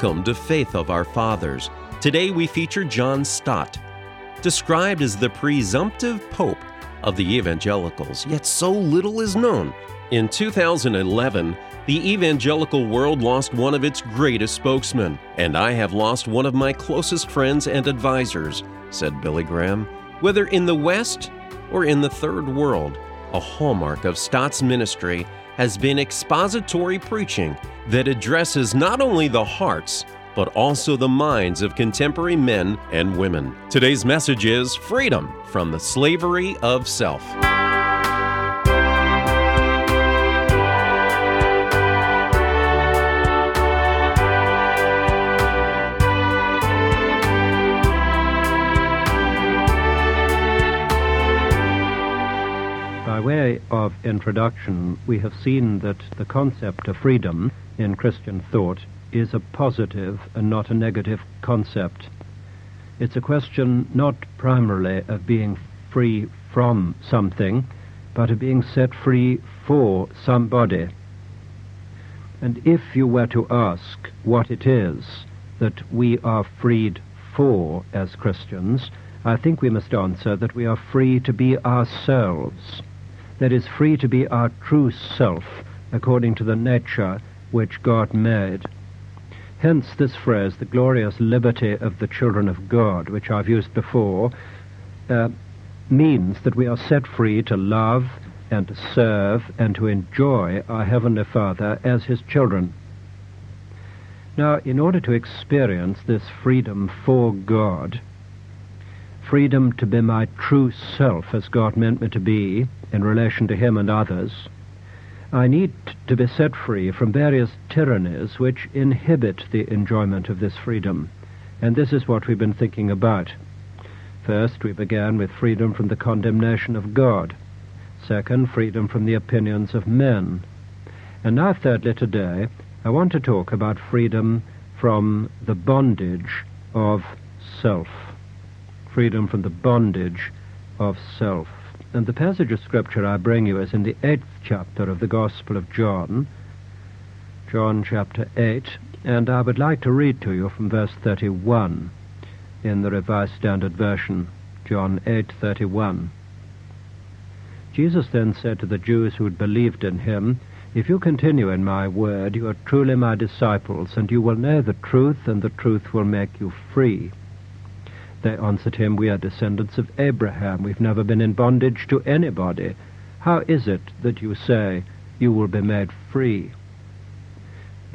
Welcome to Faith of Our Fathers. Today we feature John Stott. Described as the presumptive pope of the evangelicals, yet so little is known. In 2011, the evangelical world lost one of its greatest spokesmen, and I have lost one of my closest friends and advisors, said Billy Graham. Whether in the West or in the Third World, a hallmark of Stott's ministry has been expository preaching that addresses not only the hearts, but also the minds of contemporary men and women. Today's message is freedom from the slavery of self. Introduction, we have seen that the concept of freedom in Christian thought is a positive and not a negative concept. It's a question not primarily of being free from something, but of being set free for somebody. And if you were to ask what it is that we are freed for as Christians, I think we must answer that we are free to be ourselves that is free to be our true self according to the nature which God made. Hence this phrase, the glorious liberty of the children of God, which I've used before, uh, means that we are set free to love and to serve and to enjoy our Heavenly Father as His children. Now, in order to experience this freedom for God, freedom to be my true self as God meant me to be in relation to Him and others, I need to be set free from various tyrannies which inhibit the enjoyment of this freedom. And this is what we've been thinking about. First, we began with freedom from the condemnation of God. Second, freedom from the opinions of men. And now, thirdly, today, I want to talk about freedom from the bondage of self freedom from the bondage of self. And the passage of Scripture I bring you is in the eighth chapter of the Gospel of John, John chapter 8, and I would like to read to you from verse 31 in the Revised Standard Version, John 8:31. Jesus then said to the Jews who had believed in him, If you continue in my word, you are truly my disciples, and you will know the truth, and the truth will make you free. They answered him, We are descendants of Abraham. We've never been in bondage to anybody. How is it that you say you will be made free?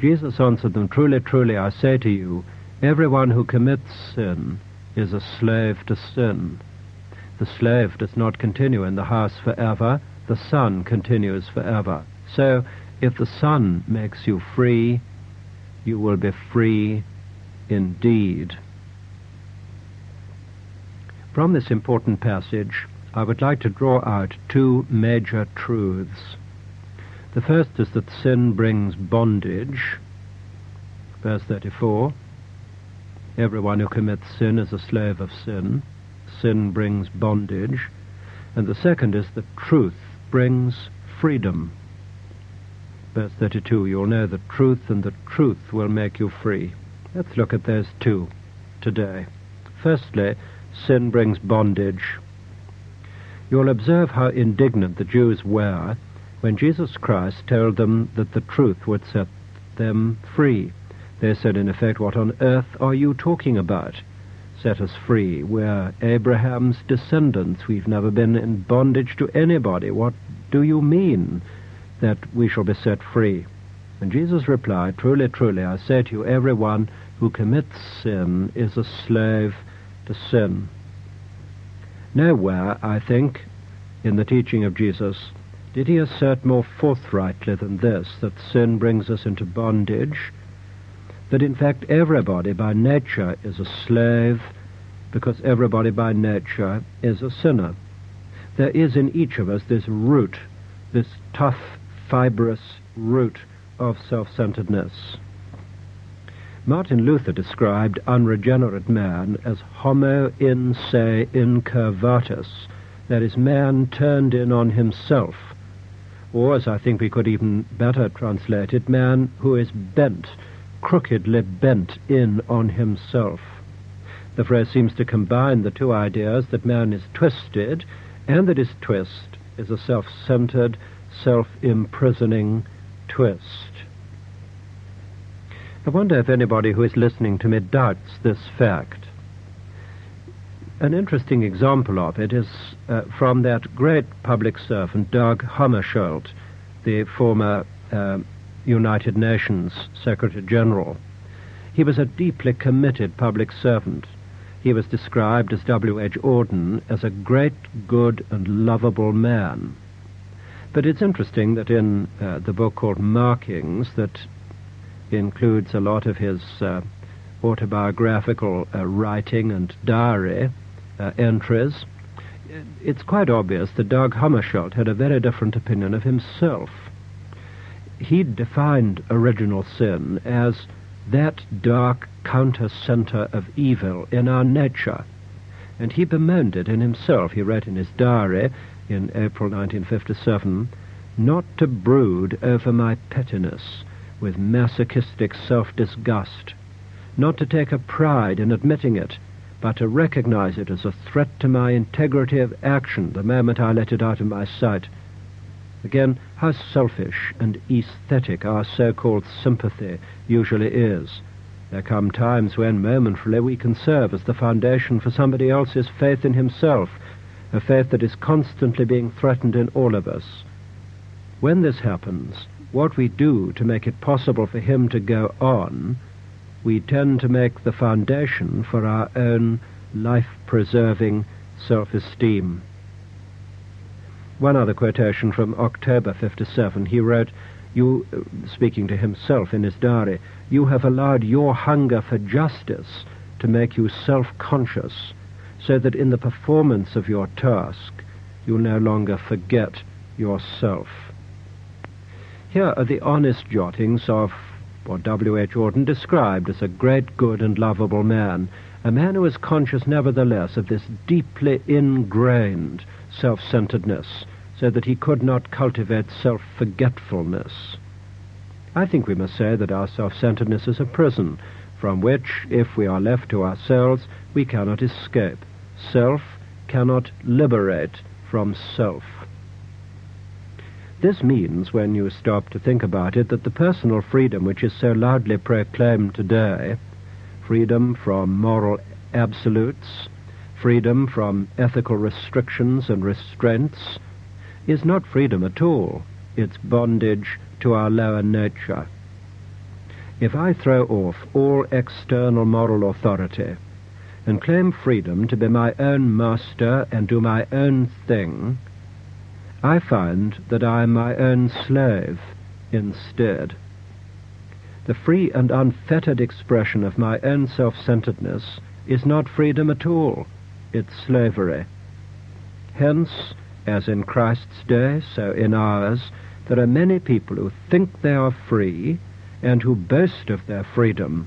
Jesus answered them, Truly, truly, I say to you, everyone who commits sin is a slave to sin. The slave does not continue in the house forever, the Son continues forever. So, if the Son makes you free, you will be free indeed. From this important passage, I would like to draw out two major truths. The first is that sin brings bondage. Verse 34 Everyone who commits sin is a slave of sin. Sin brings bondage. And the second is that truth brings freedom. Verse 32 You'll know the truth, and the truth will make you free. Let's look at those two today. Firstly, sin brings bondage. You'll observe how indignant the Jews were when Jesus Christ told them that the truth would set them free. They said, in effect, What on earth are you talking about? Set us free. We're Abraham's descendants. We've never been in bondage to anybody. What do you mean that we shall be set free? And Jesus replied, Truly, truly, I say to you, everyone who commits sin is a slave to sin. Nowhere, I think, in the teaching of Jesus, did he assert more forthrightly than this that sin brings us into bondage, that in fact everybody by nature is a slave, because everybody by nature is a sinner. There is in each of us this root, this tough, fibrous root of self centeredness. Martin Luther described unregenerate man as homo in se incurvatus, that is, man turned in on himself, or, as I think we could even better translate it, man who is bent, crookedly bent in on himself. The phrase seems to combine the two ideas that man is twisted and that his twist is a self centered, self imprisoning twist. I wonder if anybody who is listening to me doubts this fact. An interesting example of it is uh, from that great public servant, Dag Hammarskjöld, the former uh, United Nations Secretary General. He was a deeply committed public servant. He was described as W. H. Auden as a great, good, and lovable man. But it's interesting that in uh, the book called Markings, that includes a lot of his uh, autobiographical uh, writing and diary uh, entries, it's quite obvious that Dag Hammarskjöld had a very different opinion of himself. He defined original sin as that dark counter center of evil in our nature. And he bemoaned it in himself. He wrote in his diary in April 1957 not to brood over my pettiness with masochistic self disgust, not to take a pride in admitting it, but to recognize it as a threat to my integrity of action the moment I let it out of my sight. Again, how selfish and aesthetic our so called sympathy usually is. There come times when momentarily we can serve as the foundation for somebody else's faith in himself, a faith that is constantly being threatened in all of us. When this happens, what we do to make it possible for him to go on, we tend to make the foundation for our own life preserving self esteem. One other quotation from October 57. He wrote, You, speaking to himself in his diary, you have allowed your hunger for justice to make you self conscious, so that in the performance of your task you no longer forget yourself. Here are the honest jottings of what W. H. Auden described as a great, good, and lovable man, a man who is conscious nevertheless of this deeply ingrained self centeredness, so that he could not cultivate self forgetfulness. I think we must say that our self centeredness is a prison from which, if we are left to ourselves, we cannot escape. Self cannot liberate from self. This means, when you stop to think about it, that the personal freedom which is so loudly proclaimed today, freedom from moral absolutes, freedom from ethical restrictions and restraints is not freedom at all. It's bondage to our lower nature. If I throw off all external moral authority and claim freedom to be my own master and do my own thing, I find that I am my own slave instead. The free and unfettered expression of my own self centeredness is not freedom at all its slavery. Hence, as in Christ's day, so in ours, there are many people who think they are free and who boast of their freedom,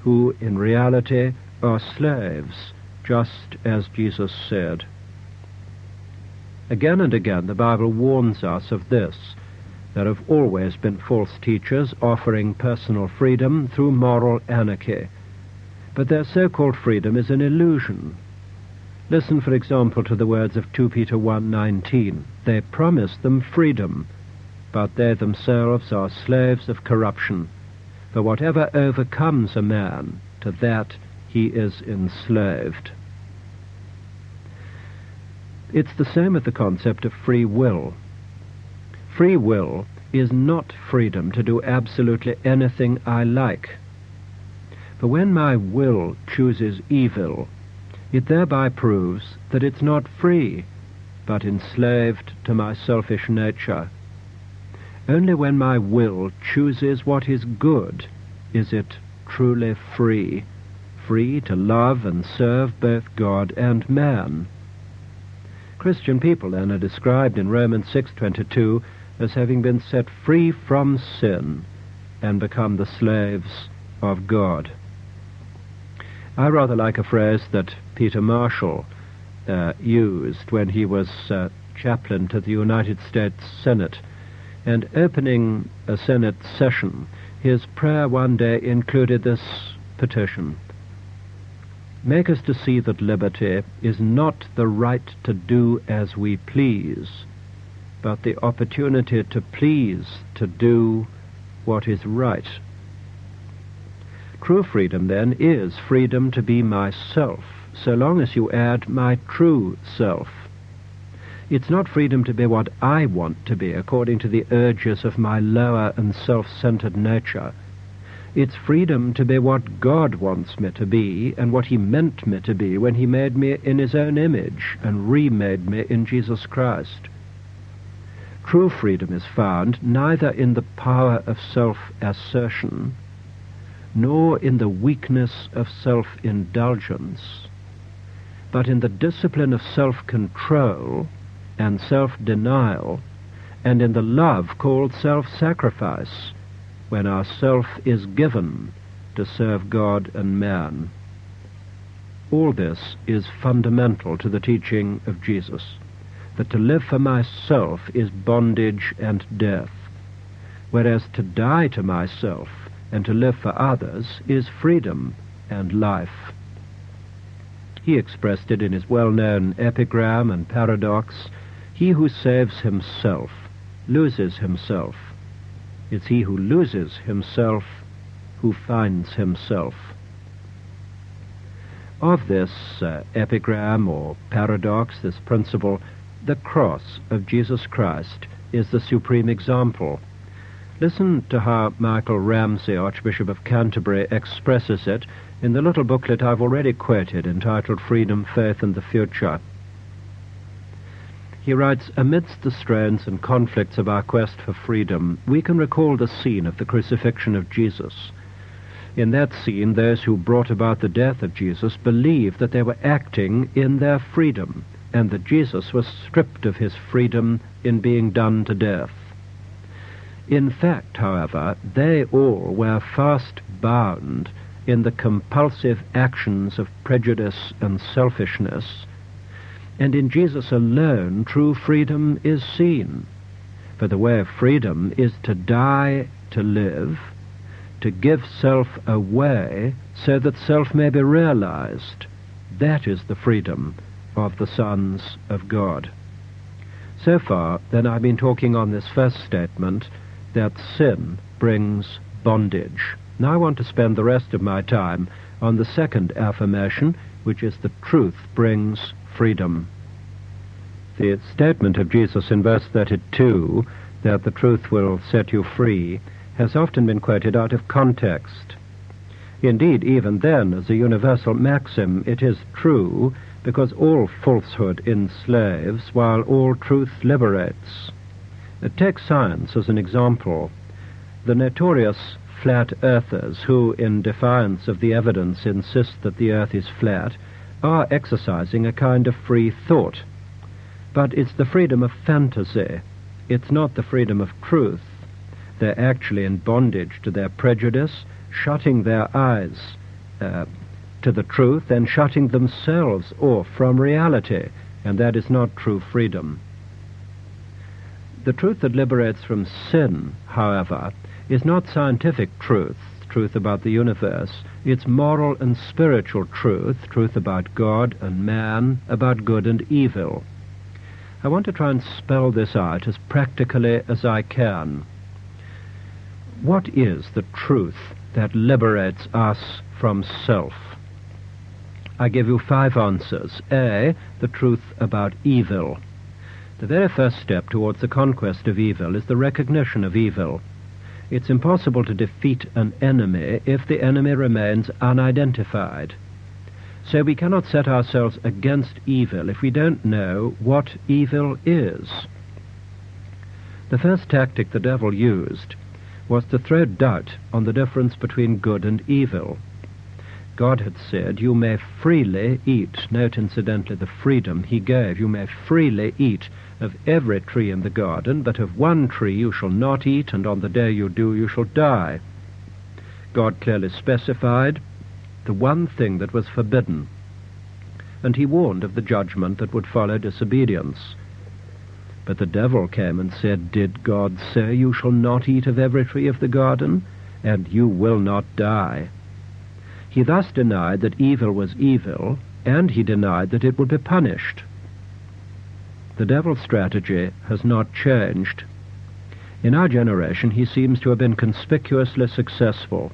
who in reality are slaves, just as Jesus said. Again and again, the Bible warns us of this. There have always been false teachers offering personal freedom through moral anarchy. But their so called freedom is an illusion, Listen, for example, to the words of 2 Peter 1.19. They promise them freedom, but they themselves are slaves of corruption. For whatever overcomes a man, to that he is enslaved. It's the same with the concept of free will. Free will is not freedom to do absolutely anything I like. For when my will chooses evil, it thereby proves that it's not free, but enslaved to my selfish nature. Only when my will chooses what is good is it truly free, free to love and serve both God and man. Christian people then are described in Romans 6:22 as having been set free from sin and become the slaves of God. I rather like a phrase that Peter Marshall uh, used when he was uh, chaplain to the United States Senate. And opening a Senate session, his prayer one day included this petition Make us to see that liberty is not the right to do as we please, but the opportunity to please, to do what is right. True freedom, then, is freedom to be myself, so long as you add my true self. It's not freedom to be what I want to be according to the urges of my lower and self-centered nature. It's freedom to be what God wants me to be and what He meant me to be when He made me in His own image and remade me in Jesus Christ. True freedom is found neither in the power of self-assertion nor in the weakness of self-indulgence, but in the discipline of self-control and self-denial and in the love called self-sacrifice when our self is given to serve God and man. All this is fundamental to the teaching of Jesus, that to live for myself is bondage and death, whereas to die to myself and to live for others is freedom and life. He expressed it in his well-known epigram and paradox, He who saves himself loses himself, it's he who loses himself who finds himself. Of this uh, epigram or paradox, this principle, the cross of Jesus Christ is the supreme example. Listen to how Michael Ramsey, Archbishop of Canterbury, expresses it in the little booklet I've already quoted entitled Freedom, Faith and the Future. He writes, Amidst the strains and conflicts of our quest for freedom, we can recall the scene of the crucifixion of Jesus. In that scene, those who brought about the death of Jesus believed that they were acting in their freedom, and that Jesus was stripped of his freedom in being done to death. In fact, however, they all were fast bound in the compulsive actions of prejudice and selfishness and in Jesus alone true freedom is seen. For the way of freedom is to die to live, to give self away so that self may be realized. That is the freedom of the sons of God. So far, then, I've been talking on this first statement that sin brings bondage. Now I want to spend the rest of my time on the second affirmation, which is the truth brings freedom. The statement of Jesus in verse 32 that the truth will set you free has often been quoted out of context. Indeed, even then, as a universal maxim, it is true because all falsehood enslaves while all truth liberates. Take science as an example. The notorious flat earthers who, in defiance of the evidence, insist that the earth is flat, are exercising a kind of free thought. But it's the freedom of fantasy. It's not the freedom of truth. They're actually in bondage to their prejudice, shutting their eyes uh, to the truth and shutting themselves off from reality, and that is not true freedom. The truth that liberates from sin, however, is not scientific truth, truth about the universe. It's moral and spiritual truth, truth about God and man, about good and evil. I want to try and spell this out as practically as I can. What is the truth that liberates us from self? I give you five answers. A, the truth about evil. The very first step towards the conquest of evil is the recognition of evil. It's impossible to defeat an enemy if the enemy remains unidentified. So we cannot set ourselves against evil if we don't know what evil is. The first tactic the devil used was to throw doubt on the difference between good and evil. God had said, You may freely eat. Note, incidentally, the freedom he gave. You may freely eat of every tree in the garden, but of one tree you shall not eat, and on the day you do, you shall die. God clearly specified the one thing that was forbidden, and he warned of the judgment that would follow disobedience. But the devil came and said, Did God say you shall not eat of every tree of the garden? And you will not die. He thus denied that evil was evil, and he denied that it would be punished. The devil's strategy has not changed. In our generation, he seems to have been conspicuously successful.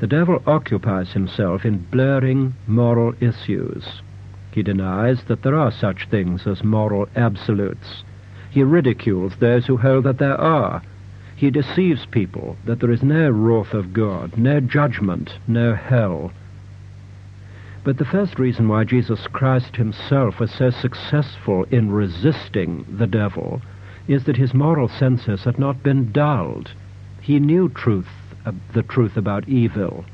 The devil occupies himself in blurring moral issues. He denies that there are such things as moral absolutes. He ridicules those who hold that there are. He deceives people that there is no wrath of God, no judgment, no hell. But the first reason why Jesus Christ himself was so successful in resisting the devil is that his moral senses had not been dulled. He knew truth, uh, the truth about evil.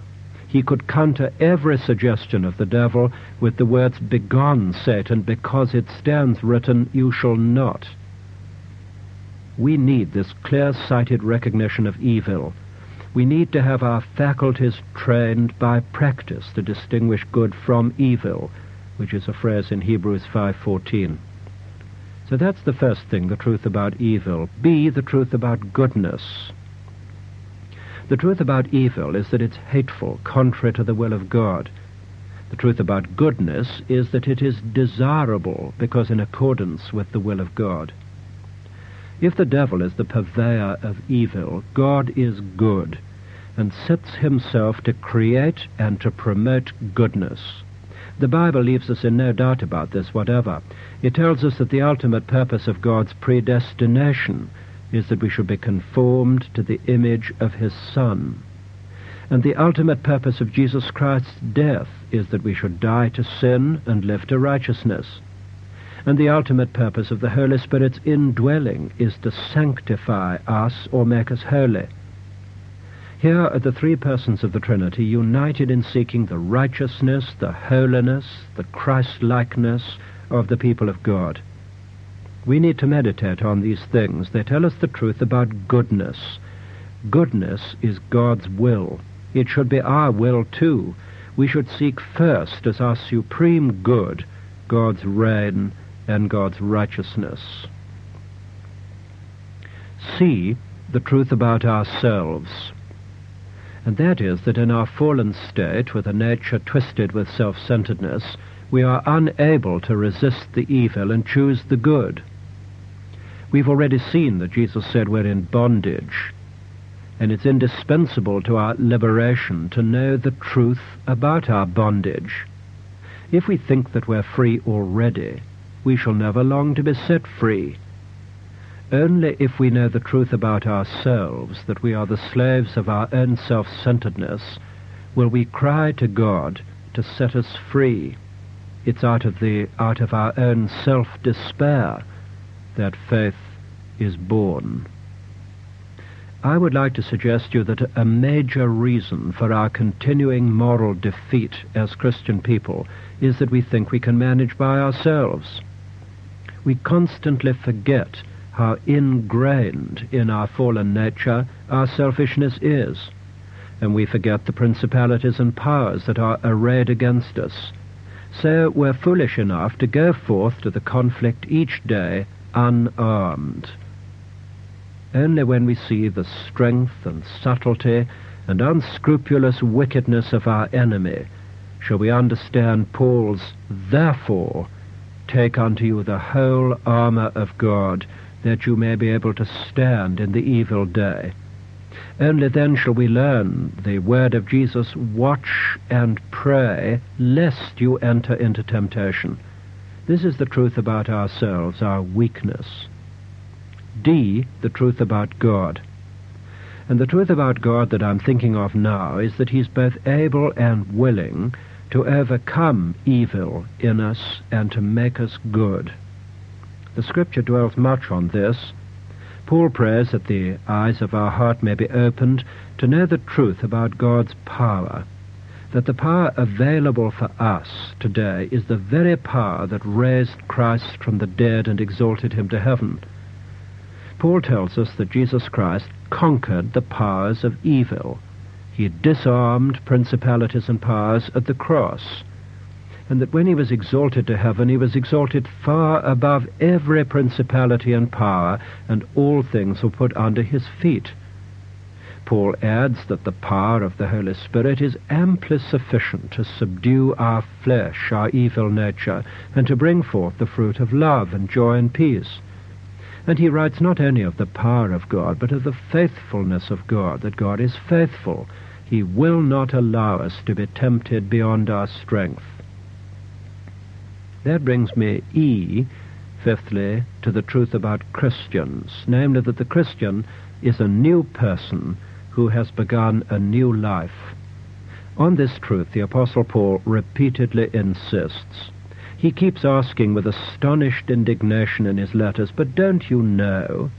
He could counter every suggestion of the devil with the words, Begone, Satan, because it stands written, You shall not. We need this clear-sighted recognition of evil we need to have our faculties trained by practice to distinguish good from evil, which is a phrase in Hebrews 5:14. So that's the first thing, the truth about evil. B, the truth about goodness. The truth about evil is that it's hateful, contrary to the will of God. The truth about goodness is that it is desirable because in accordance with the will of God. If the devil is the purveyor of evil, God is good and sets himself to create and to promote goodness. The Bible leaves us in no doubt about this whatever. It tells us that the ultimate purpose of God's predestination is that we should be conformed to the image of His Son. And the ultimate purpose of Jesus Christ's death is that we should die to sin and live to righteousness. And the ultimate purpose of the Holy Spirit's indwelling is to sanctify us or make us holy. Here are the three persons of the Trinity united in seeking the righteousness, the holiness, the Christ-likeness of the people of God. We need to meditate on these things. They tell us the truth about goodness. Goodness is God's will. It should be our will too. We should seek first as our supreme good God's reign and God's righteousness. See the truth about ourselves. And that is that in our fallen state, with a nature twisted with self-centeredness, we are unable to resist the evil and choose the good. We've already seen that Jesus said we're in bondage, and it's indispensable to our liberation to know the truth about our bondage. If we think that we're free already, we shall never long to be set free. Only if we know the truth about ourselves, that we are the slaves of our own self-centeredness, will we cry to God to set us free. It's out of the out of our own self-despair that faith is born. I would like to suggest to you that a major reason for our continuing moral defeat as Christian people is that we think we can manage by ourselves. We constantly forget how ingrained in our fallen nature our selfishness is, and we forget the principalities and powers that are arrayed against us. So we're foolish enough to go forth to the conflict each day unarmed. Only when we see the strength and subtlety and unscrupulous wickedness of our enemy shall we understand Paul's therefore take unto you the whole armour of God that you may be able to stand in the evil day. Only then shall we learn the word of Jesus, watch and pray, lest you enter into temptation. This is the truth about ourselves, our weakness. D, the truth about God. And the truth about God that I'm thinking of now is that He's both able and willing to overcome evil in us and to make us good. The Scripture dwells much on this. Paul prays that the eyes of our heart may be opened to know the truth about God's power, that the power available for us today is the very power that raised Christ from the dead and exalted him to heaven. Paul tells us that Jesus Christ conquered the powers of evil. He disarmed principalities and powers at the cross. and that when he was exalted to heaven, he was exalted far above every principality and power, and all things were put under his feet. Paul adds that the power of the Holy Spirit is amply sufficient to subdue our flesh, our evil nature, and to bring forth the fruit of love and joy and peace. And he writes not only of the power of God, but of the faithfulness of God, that God is faithful. He will not allow us to be tempted beyond our strength. That brings me, E, fifthly, to the truth about Christians, namely that the Christian is a new person who has begun a new life. On this truth the Apostle Paul repeatedly insists. He keeps asking with astonished indignation in his letters, but don't you know?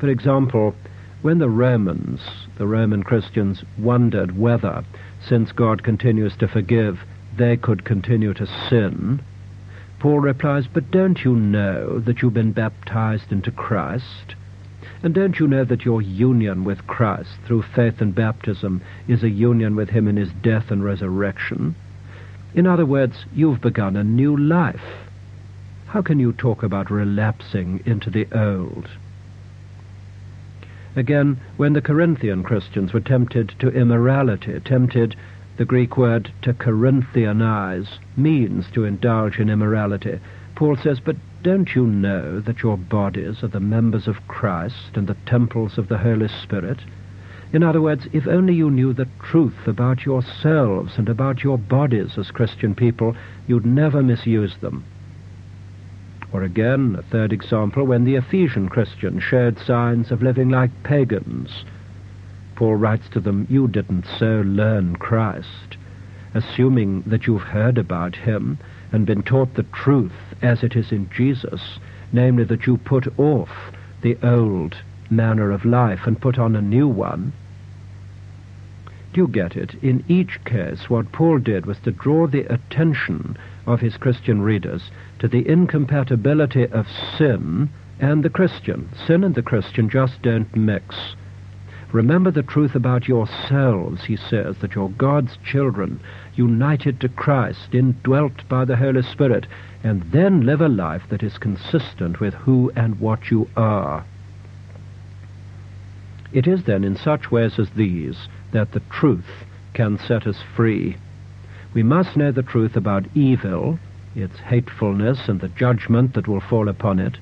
For example, when the Romans, the Roman Christians, wondered whether, since God continues to forgive, they could continue to sin, Paul replies, But don't you know that you've been baptized into Christ? And don't you know that your union with Christ through faith and baptism is a union with Him in His death and resurrection? In other words, you've begun a new life. How can you talk about relapsing into the old? Again, when the Corinthian Christians were tempted to immorality, tempted the Greek word to Corinthianize means to indulge in immorality. Paul says, But don't you know that your bodies are the members of Christ and the temples of the Holy Spirit? In other words, if only you knew the truth about yourselves and about your bodies as Christian people, you'd never misuse them. Or again, a third example, when the Ephesian Christians showed signs of living like pagans, Paul writes to them, You didn't so learn Christ, assuming that you've heard about him and been taught the truth as it is in Jesus, namely that you put off the old manner of life and put on a new one. Do you get it? In each case, what Paul did was to draw the attention of his Christian readers to the incompatibility of sin and the Christian. Sin and the Christian just don't mix. Remember the truth about yourselves, he says, that you're God's children, united to Christ, indwelt by the Holy Spirit, and then live a life that is consistent with who and what you are. It is then in such ways as these that the truth can set us free. We must know the truth about evil, its hatefulness, and the judgment that will fall upon it.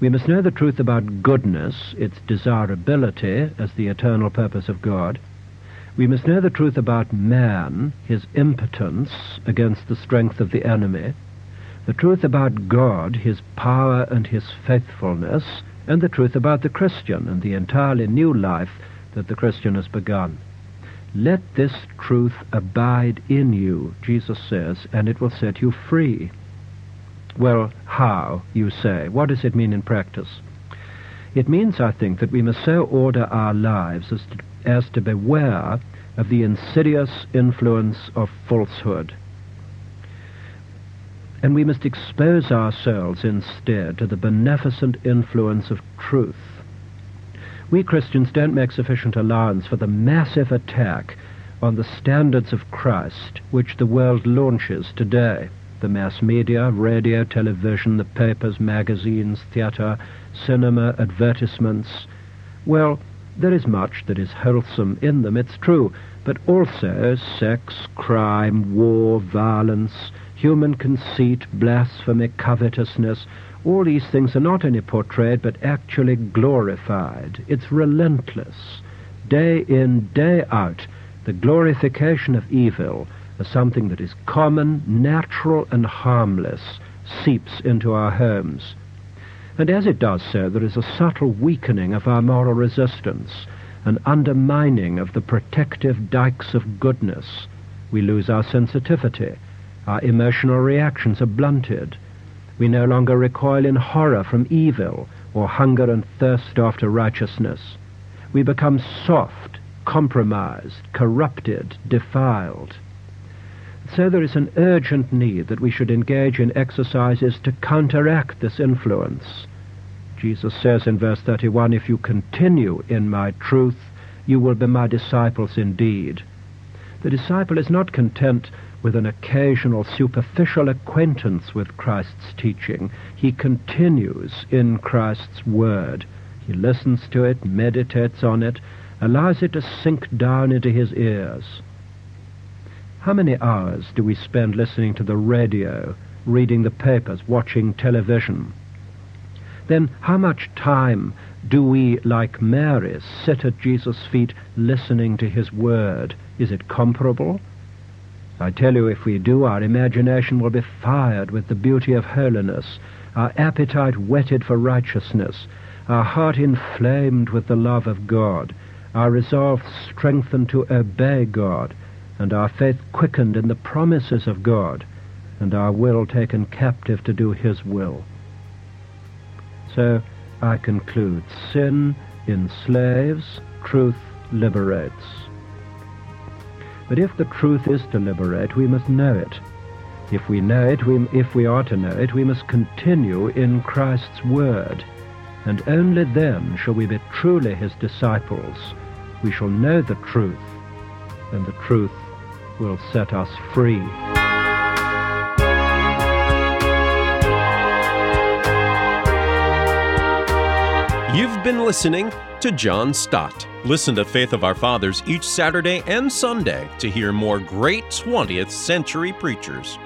We must know the truth about goodness, its desirability as the eternal purpose of God. We must know the truth about man, his impotence against the strength of the enemy. The truth about God, his power and his faithfulness, and the truth about the Christian and the entirely new life that the Christian has begun. Let this truth abide in you, Jesus says, and it will set you free. Well, how, you say? What does it mean in practice? It means, I think, that we must so order our lives as to, as to beware of the insidious influence of falsehood. And we must expose ourselves instead to the beneficent influence of truth. We Christians don't make sufficient allowance for the massive attack on the standards of Christ which the world launches today the mass media, radio, television, the papers, magazines, theatre, cinema, advertisements. Well, there is much that is wholesome in them, it's true, but also sex, crime, war, violence, human conceit, blasphemy, covetousness. All these things are not only portrayed, but actually glorified. It's relentless. Day in, day out, the glorification of evil as something that is common, natural, and harmless seeps into our homes. And as it does so, there is a subtle weakening of our moral resistance, an undermining of the protective dikes of goodness. We lose our sensitivity. Our emotional reactions are blunted. We no longer recoil in horror from evil or hunger and thirst after righteousness. We become soft, compromised, corrupted, defiled. So there is an urgent need that we should engage in exercises to counteract this influence. Jesus says in verse 31, If you continue in my truth, you will be my disciples indeed. The disciple is not content with an occasional superficial acquaintance with Christ's teaching. He continues in Christ's Word. He listens to it, meditates on it, allows it to sink down into his ears. How many hours do we spend listening to the radio, reading the papers, watching television? Then how much time do we, like Mary, sit at Jesus' feet listening to his word? Is it comparable? I tell you, if we do, our imagination will be fired with the beauty of holiness, our appetite whetted for righteousness, our heart inflamed with the love of God, our resolve strengthened to obey God, and our faith quickened in the promises of God, and our will taken captive to do His will. So I conclude sin enslaves, truth liberates. But if the truth is to liberate, we must know it. If we know it, we, if we are to know it, we must continue in Christ's Word, and only then shall we be truly His disciples. We shall know the truth, and the truth will set us free. You've been listening to John Stott. Listen to Faith of Our Fathers each Saturday and Sunday to hear more great 20th century preachers.